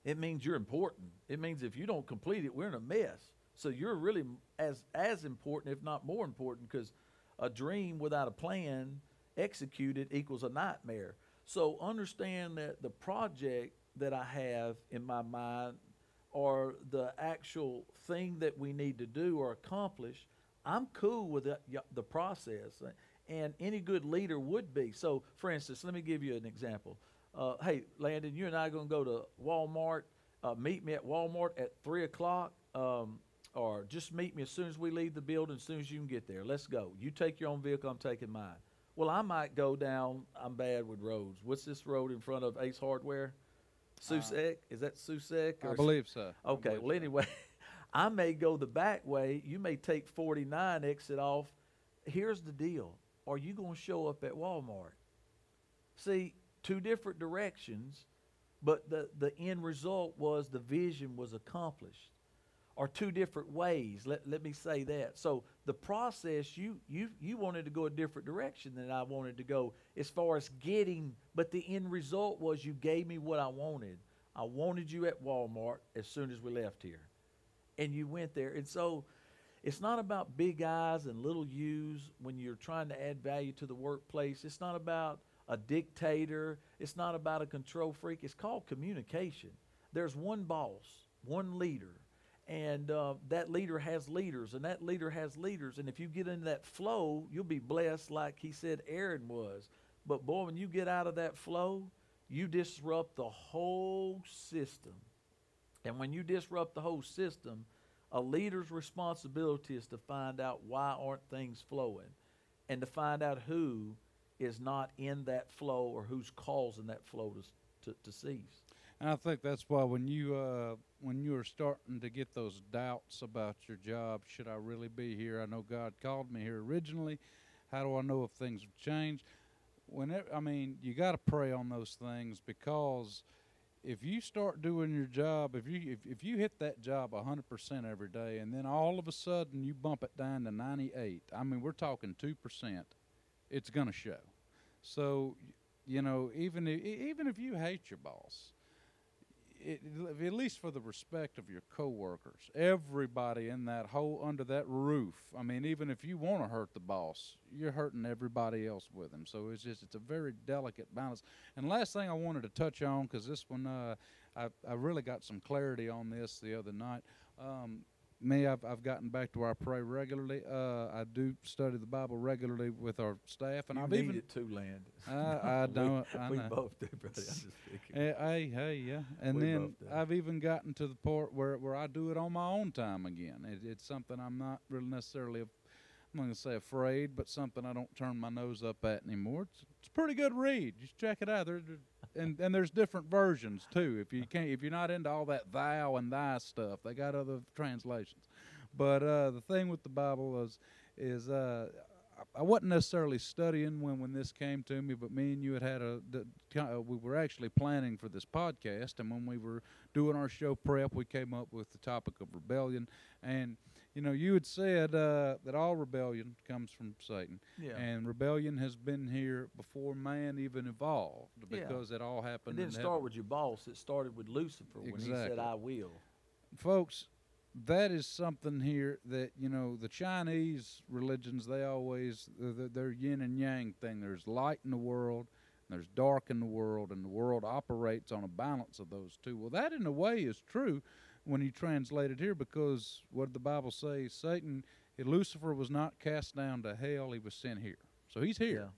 It means you're important. It means if you don't complete it, we're in a mess. So you're really as as important, if not more important, because a dream without a plan executed equals a nightmare. So understand that the project that I have in my mind or the actual thing that we need to do or accomplish, I'm cool with the, the process. And any good leader would be. So, for instance, let me give you an example. Uh, hey, Landon, you and I are going to go to Walmart. Uh, meet me at Walmart at 3 o'clock. Um, or just meet me as soon as we leave the building, as soon as you can get there. Let's go. You take your own vehicle, I'm taking mine. Well, I might go down, I'm bad with roads. What's this road in front of Ace Hardware? Uh, Susek? Is that Susek? I believe so. Okay, believe well, so. anyway, I may go the back way. You may take 49, exit off. Here's the deal Are you going to show up at Walmart? See, two different directions, but the, the end result was the vision was accomplished. Or two different ways. Let, let me say that. So the process you you you wanted to go a different direction than I wanted to go as far as getting, but the end result was you gave me what I wanted. I wanted you at Walmart as soon as we left here. And you went there. And so it's not about big eyes and little U's when you're trying to add value to the workplace. It's not about a dictator. It's not about a control freak. It's called communication. There's one boss, one leader, and uh, that leader has leaders, and that leader has leaders. And if you get into that flow, you'll be blessed, like he said Aaron was. But boy, when you get out of that flow, you disrupt the whole system. And when you disrupt the whole system, A leader's responsibility is to find out why aren't things flowing and to find out who is not in that flow or who's causing that flow to, to, to cease. And I think that's why when you uh, when you are starting to get those doubts about your job, should I really be here? I know God called me here originally. How do I know if things have changed? Whenever I mean, you got to pray on those things because if you start doing your job, if you if, if you hit that job hundred percent every day, and then all of a sudden you bump it down to ninety eight, I mean, we're talking two percent. It's gonna show. So, you know, even if, even if you hate your boss, it, at least for the respect of your coworkers, everybody in that whole under that roof. I mean, even if you want to hurt the boss, you're hurting everybody else with him. So it's just it's a very delicate balance. And last thing I wanted to touch on because this one uh, I I really got some clarity on this the other night. Um, me, I've, I've gotten back to where I pray regularly. Uh, I do study the Bible regularly with our staff, and you I've need even it too, Land. I, I don't. I we both do, brother. I'm just. Eh, Hey, hey, yeah. And We then. I've even gotten to the part where, where I do it on my own time again. It, it's something I'm not really necessarily, I'm not going to say afraid, but something I don't turn my nose up at anymore. It's, it's a pretty good read. Just check it out. There- and, and there's different versions too. If you can't, if you're not into all that thou and thy stuff, they got other translations. But uh, the thing with the Bible is, is uh, I- wasn't necessarily studying when, when this came to me, but me and you had had a, uh, we were actually planning for this podcast, and when we were doing our show prep, we came up with the topic of rebellion, and you know, you had said uh, that all rebellion comes from Satan, Yeah. and rebellion has been here before man even evolved, Yeah. because it all happened. It didn't start heaven. with your boss. It started with Lucifer when he said, "I will." folks that is something here that you know the chinese religions they always they're, they're yin and yang thing there's light in the world and there's dark in the world and the world operates on a balance of those two well that in a way is true when you translate it here because what did the bible say satan lucifer was not cast down to hell he was sent here so he's here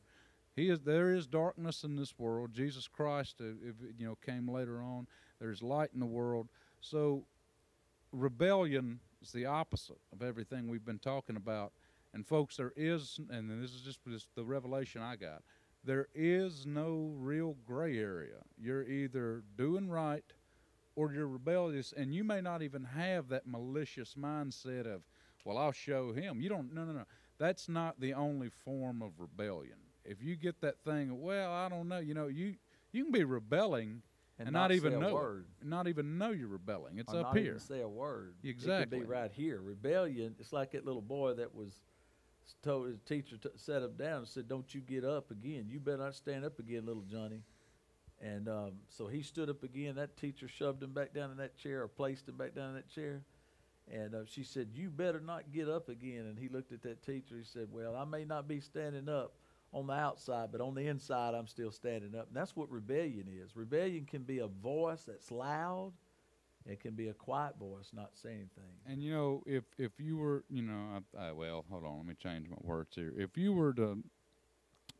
he is there is darkness in this world jesus christ if, you know came later on there's light in the world so rebellion is the opposite of everything we've been talking about. And folks, there is, and this is just the revelation I got. There is no real gray area. You're either doing right or you're rebellious, and you may not even have that malicious mindset of, "Well, I'll show him." You don't. No, no, no. That's not the only form of rebellion. If you get that thing, well, I don't know. You know, you you can be rebelling and, and, not, even say a know word. it, not even know you're rebelling. It's or up not here. Even say a word. It Exactly. could be right here. Rebellion. It's like that little boy that was told his teacher to set him down and said, "Don't you get up again. You better not stand up again, little Johnny." And um, so he stood up again. That teacher shoved him back down in that chair or placed him back down in that chair. And uh, she said, "You better not get up again." And he looked at that teacher. He said, "Well, I may not be standing up on the outside, but on the inside, I'm still standing up." And that's what rebellion is. Rebellion can be a voice that's loud. It can be a quiet voice, not saying anything. And you know, if if you were, you know, I, I, well, hold on, let me change my words here. If you were to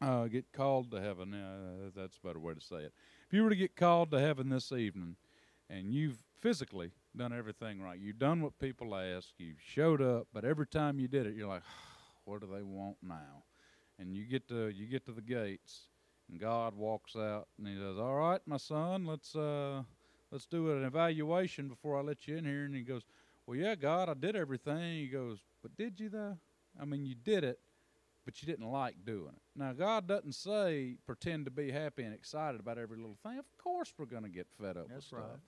uh, get called to heaven, uh, that's a better way to say it. If you were to get called to heaven this evening, and you've physically done everything right, you've done what people ask, you've showed up, but every time you did it, you're like, what do they want now? And you get to you get to the gates, and God walks out, and He says, "All right, my son, let's uh, let's do an evaluation before I let you in here." And He goes, well, yeah, God, I did everything. He goes, but did you though? I mean, you did it, but you didn't like doing it. Now, God doesn't say pretend to be happy and excited about every little thing. Of course, we're going to get fed up with That's stuff.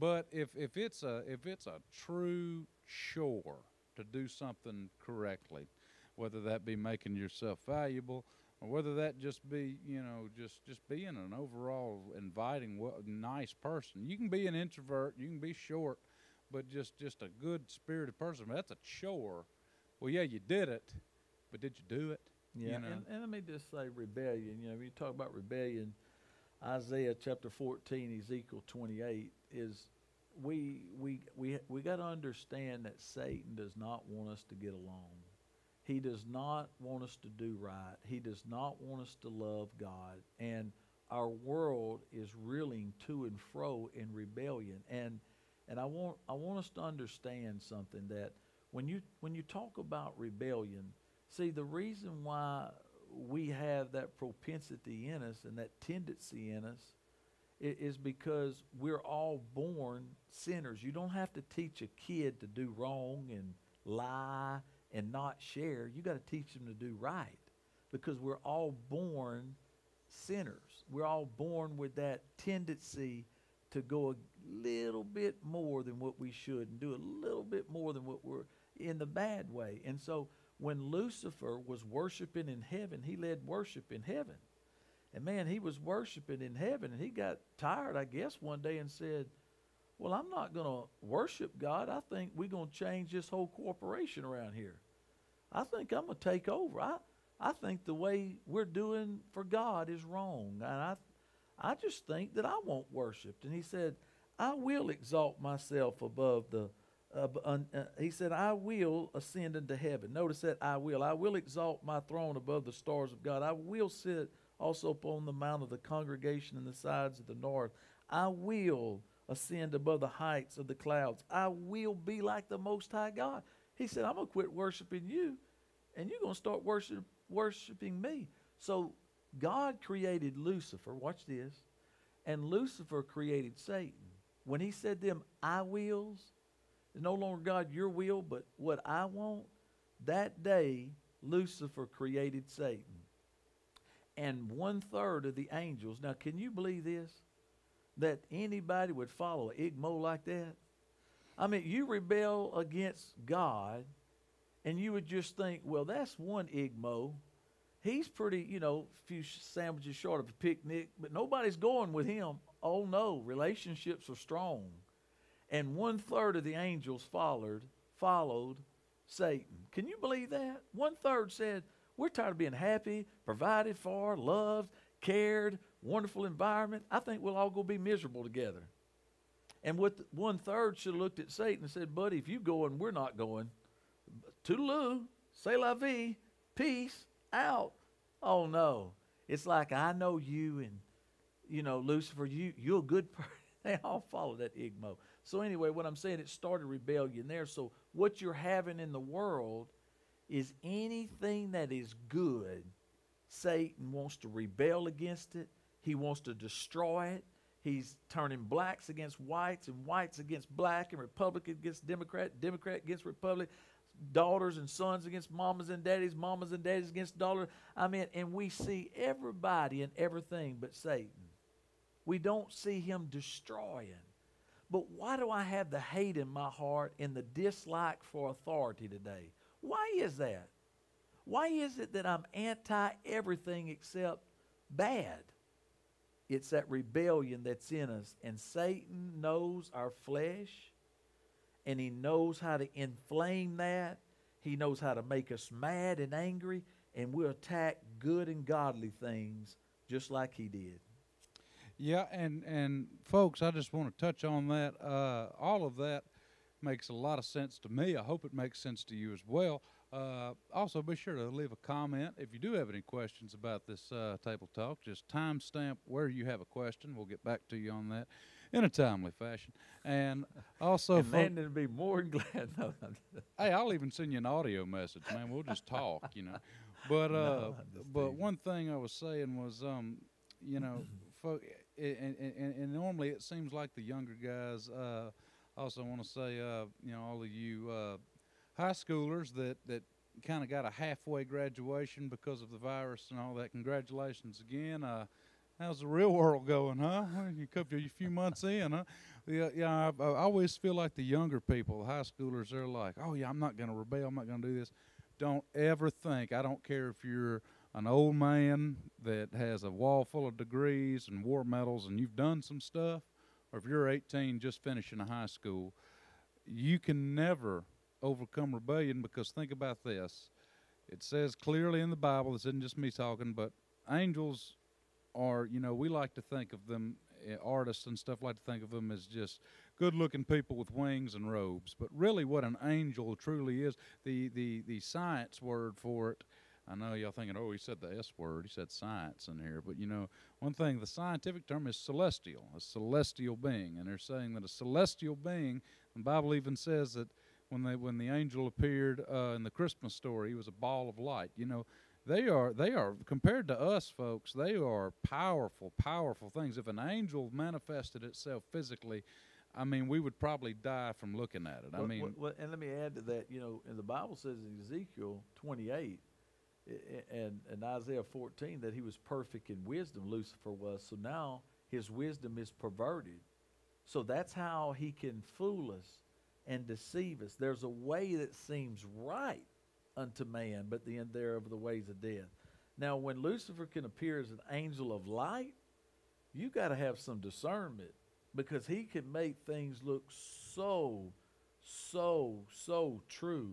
But if if it's a if it's a true chore to do something correctly, whether that be making yourself valuable or whether that just be you know just just being an overall inviting, nice person. You can be an introvert. You can be short but just just a good spirited person. That's a chore. Well, yeah, you did it, but did you do it? Yeah, You know? and, and let me just say rebellion. You know, when you talk about rebellion, Isaiah chapter 14, Ezekiel 28 is we we we we got to understand that Satan does not want us to get along. He does not want us to do right. He does not want us to love God. And our world is reeling to and fro in rebellion. And And I want I want us to understand something that when you when you talk about rebellion, see the reason why we have that propensity in us and that tendency in us is because we're all born sinners. You don't have to teach a kid to do wrong and lie and not share. You got to teach them to do right because we're all born sinners. We're all born with that tendency to go a little bit more than what we should and do a little bit more than what we're in the bad way. And so when Lucifer was worshiping in heaven, he led worship in heaven. And man, he was worshiping in heaven and he got tired, I guess, one day and said, Well, I'm not going to worship God. I think we're going to change this whole corporation around here. I think I'm going to take over. I, I think the way we're doing for God is wrong. And I, I just think that I won't worship. And he said, I will exalt myself above the. Uh, un, uh, he said, I will ascend into heaven. Notice that I will. I will exalt my throne above the stars of God. I will sit also upon the mount of the congregation in the sides of the north. I will ascend above the heights of the clouds. I will be like the Most High God. He said, I'm going to quit worshiping you, and you're going to start worship, worshiping me. So God created Lucifer. Watch this. And Lucifer created Satan. When he said them, I wills, it's no longer God, your will, but what I want, that day Lucifer created Satan. And one third of the angels. Now, can you believe this? That anybody would follow an igmo like that? I mean, you rebel against God, and you would just think, well, that's one igmo. He's pretty, you know, a few sandwiches short of a picnic, but nobody's going with him. Oh no, relationships are strong. And one third of the angels followed followed Satan. Can you believe that? One third said, We're tired of being happy, provided for, loved, cared, wonderful environment. I think we'll all go be miserable together. And what one third should have looked at Satan and said, Buddy, if you going, we're not going. Toodaloo, say la vie, peace, out. Oh no. It's like I know you and you know, Lucifer, you you're a good person. They all follow that igmo. So anyway, what I'm saying, it started rebellion there. So what you're having in the world is anything that is good, Satan wants to rebel against it. He wants to destroy it. He's turning blacks against whites and whites against black and Republican against Democrat, Democrat against Republic, daughters and sons against mamas and daddies, mamas and daddies against daughters. I mean, and we see everybody and everything but Satan. We don't see him destroying. But why do I have the hate in my heart and the dislike for authority today? Why is that? Why is it that I'm anti everything except bad? It's that rebellion that's in us. And Satan knows our flesh, and he knows how to inflame that. He knows how to make us mad and angry, and we'll attack good and godly things just like he did. Yeah, and and folks, I just want to touch on that. Uh, all of that makes a lot of sense to me. I hope it makes sense to you as well. Uh, also, be sure to leave a comment if you do have any questions about this uh, table talk. Just timestamp where you have a question. We'll get back to you on that in a timely fashion. And also, and Landon would be more than glad. No, hey, I'll even send you an audio message, man. We'll just talk, you know. But uh, No, but one thing I was saying was, um, you know, fo- and, and, and, normally it seems like the younger guys. Uh, also want to say, uh, you know, all of you uh, high schoolers that that kind of got a halfway graduation because of the virus and all that. Congratulations again. Uh, how's the real world going, huh? You couple a few months in, huh? Yeah, yeah. I, I always feel like the younger people, the high schoolers, they're like, "Oh yeah, I'm not going to rebel. I'm not going to do this." Don't ever think. I don't care if you're an old man that has a wall full of degrees and war medals and you've done some stuff, or if you're 18 just finishing a high school, you can never overcome rebellion because think about this. It says clearly in the Bible, this isn't just me talking, but angels are, you know, we like to think of them, uh, artists and stuff like to think of them as just good looking people with wings and robes. But really, what an angel truly is, the, the, the science word for it I know y'all thinking, oh, he said the S word. He said science in here. But you know, one thing, the scientific term is celestial, a celestial being. And they're saying that a celestial being, the Bible even says that when they when the angel appeared uh, in the Christmas story, he was a ball of light. You know, they are they are compared to us folks, they are powerful, powerful things. If an angel manifested itself physically, I mean, we would probably die from looking at it. I mean, well, well, and let me add to that. You know, and the Bible says in Ezekiel 28 i- i- and, and Isaiah 14 that he was perfect in wisdom, Lucifer was. So now his wisdom is perverted. So that's how he can fool us and deceive us. There's a way that seems right unto man, but the end thereof are the ways of death. Now, when Lucifer can appear as an angel of light, you got to have some discernment because he can make things look so, so, so true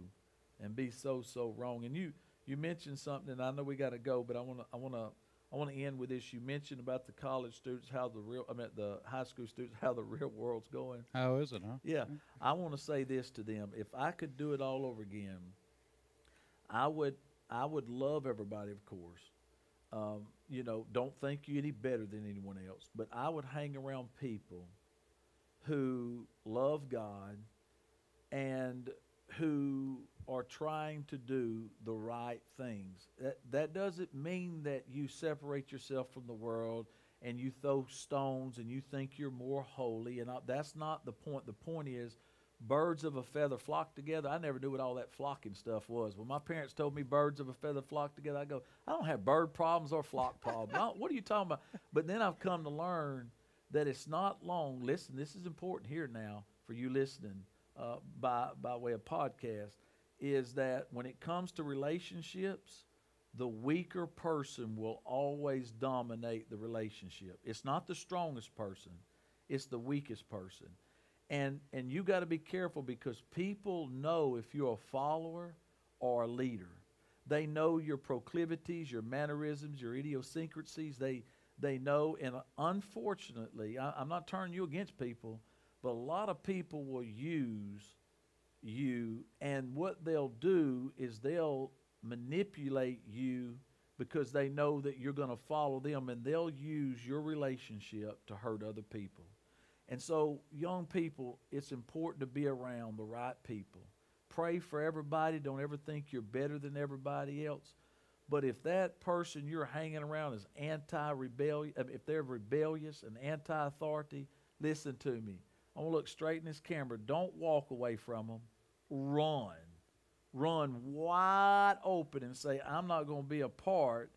and be so, so wrong. And you, you mentioned something, and I know we got to go, but I want to, I want to, I want to end with this. You mentioned about the college students, how the real, I mean, the high school students, how the real world's going. how is it, huh? Yeah, I want to say this to them: if I could do it all over again, I would. I would love everybody, of course. Um, you know, don't think you any better than anyone else, but I would hang around people who love God and who are trying to do the right things. That that doesn't mean that you separate yourself from the world and you throw stones and you think you're more holy and I, that's not the point. The point is birds of a feather flock together. I never knew what all that flocking stuff was. When my parents told me birds of a feather flock together, I go, I don't have bird problems or flock problems. What are you talking about? But then I've come to learn that it's not long. Listen, this is important here now for you listening uh, by by way of podcast. Is that when it comes to relationships, the weaker person will always dominate the relationship. It's not the strongest person; it's the weakest person. And and you got to be careful because people know if you're a follower or a leader. They know your proclivities, your mannerisms, your idiosyncrasies. They they know, and unfortunately, I, I'm not turning you against people, but a lot of people will use you, and what they'll do is they'll manipulate you because they know that you're going to follow them, and they'll use your relationship to hurt other people. And so, young people, it's important to be around the right people. Pray for everybody. Don't ever think you're better than everybody else. But if that person you're hanging around is anti-rebellion, if they're rebellious and anti-authority, listen to me. I'm gonna look straight in this camera. Don't walk away from them. Run, run wide open and say, "I'm not gonna be a part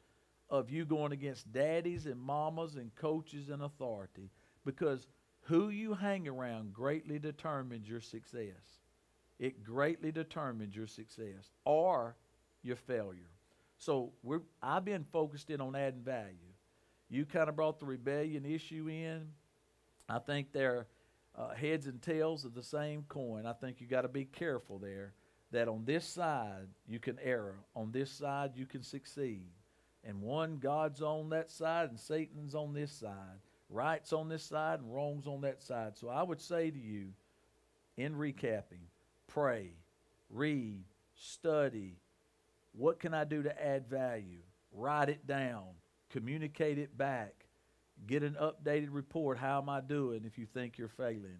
of you going against daddies and mamas and coaches and authority." Because who you hang around greatly determines your success. It greatly determines your success or your failure. So we're I've been focused in on adding value. You kind of brought the rebellion issue in. I think they're uh, heads and tails of the same coin. I think you got to be careful there that on this side you can err, on this side you can succeed. And one, God's on that side and Satan's on this side. Right's on this side and wrong's on that side. So I would say to you, in recapping, pray, read, study. What can I do to add value? Write it down, communicate it back, get an updated report. How am I doing if you think you're failing?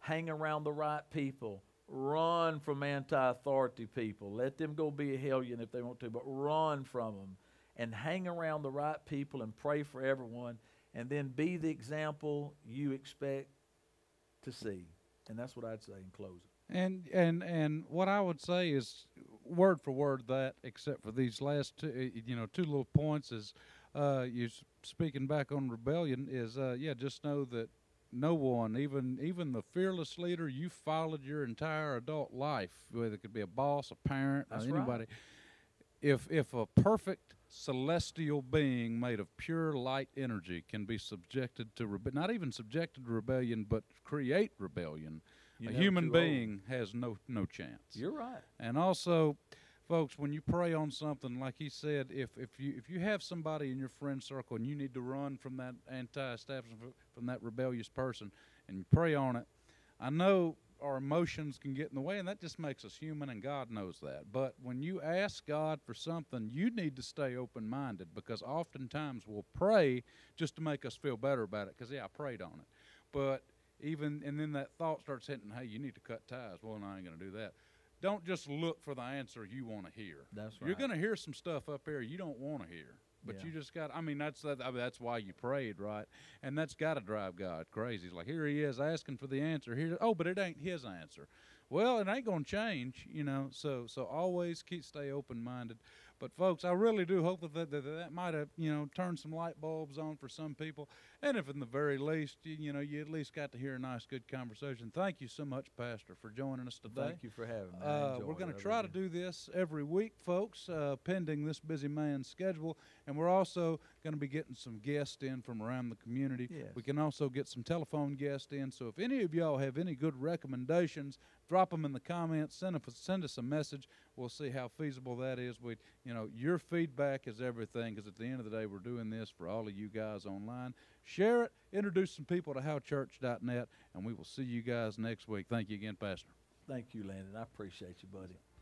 Hang around the right people. Run from anti authority people. Let them go be a hellion if they want to, but run from them. And hang around the right people and pray for everyone. And then be the example you expect to see. And that's what I'd say in closing. And and and what I would say is word for word that, except for these last two, uh, you know, two little points is, uh, you speaking back on rebellion is, uh, yeah, just know that no one, even even the fearless leader you followed your entire adult life, whether it could be a boss, a parent, or That's right. anybody, if if a perfect celestial being made of pure light energy can be subjected to rebe- not even subjected to rebellion, but create rebellion, You're a human too old. being has no no chance. You're right. And also, folks, when you pray on something, like he said, if if you if you have somebody in your friend circle and you need to run from that anti-establishment, from that rebellious person, and you pray on it, I know our emotions can get in the way, and that just makes us human, and God knows that. But when you ask God for something, you need to stay open minded because oftentimes we'll pray just to make us feel better about it because, yeah, I prayed on it. But even, and then that thought starts hitting, hey, you need to cut ties. Well, no, I ain't going to do that. Don't just look for the answer you want to hear. That's right. You're going to hear some stuff up here you don't want to hear. But Yeah. you just got. I mean, that's that. I mean, that's why you prayed, right? And that's got to drive God crazy. He's like, here he is asking for the answer. Here, oh, but it ain't his answer. Well, it ain't gonna change, you know. So, so always keep stay open minded. But folks, I really do hope that that, that, that might have you know turned some light bulbs on for some people. And if in the very least, you, you know, you at least got to hear a nice, good conversation. Thank you so much, Pastor, for joining us today. Thank you for having me. Uh, we're going to try to do this every week, folks, uh, pending this busy man's schedule. And we're also going to be getting some guests in from around the community. Yes. We can also get some telephone guests in. So if any of y'all have any good recommendations, drop them in the comments. Send us send us a message. We'll see how feasible that is. We, you know, your feedback is everything because at the end of the day, we're doing this for all of you guys online. Share it. Introduce some people to howchurch.net, and we will see you guys next week. Thank you again, Pastor. Thank you, Landon. I appreciate you, buddy.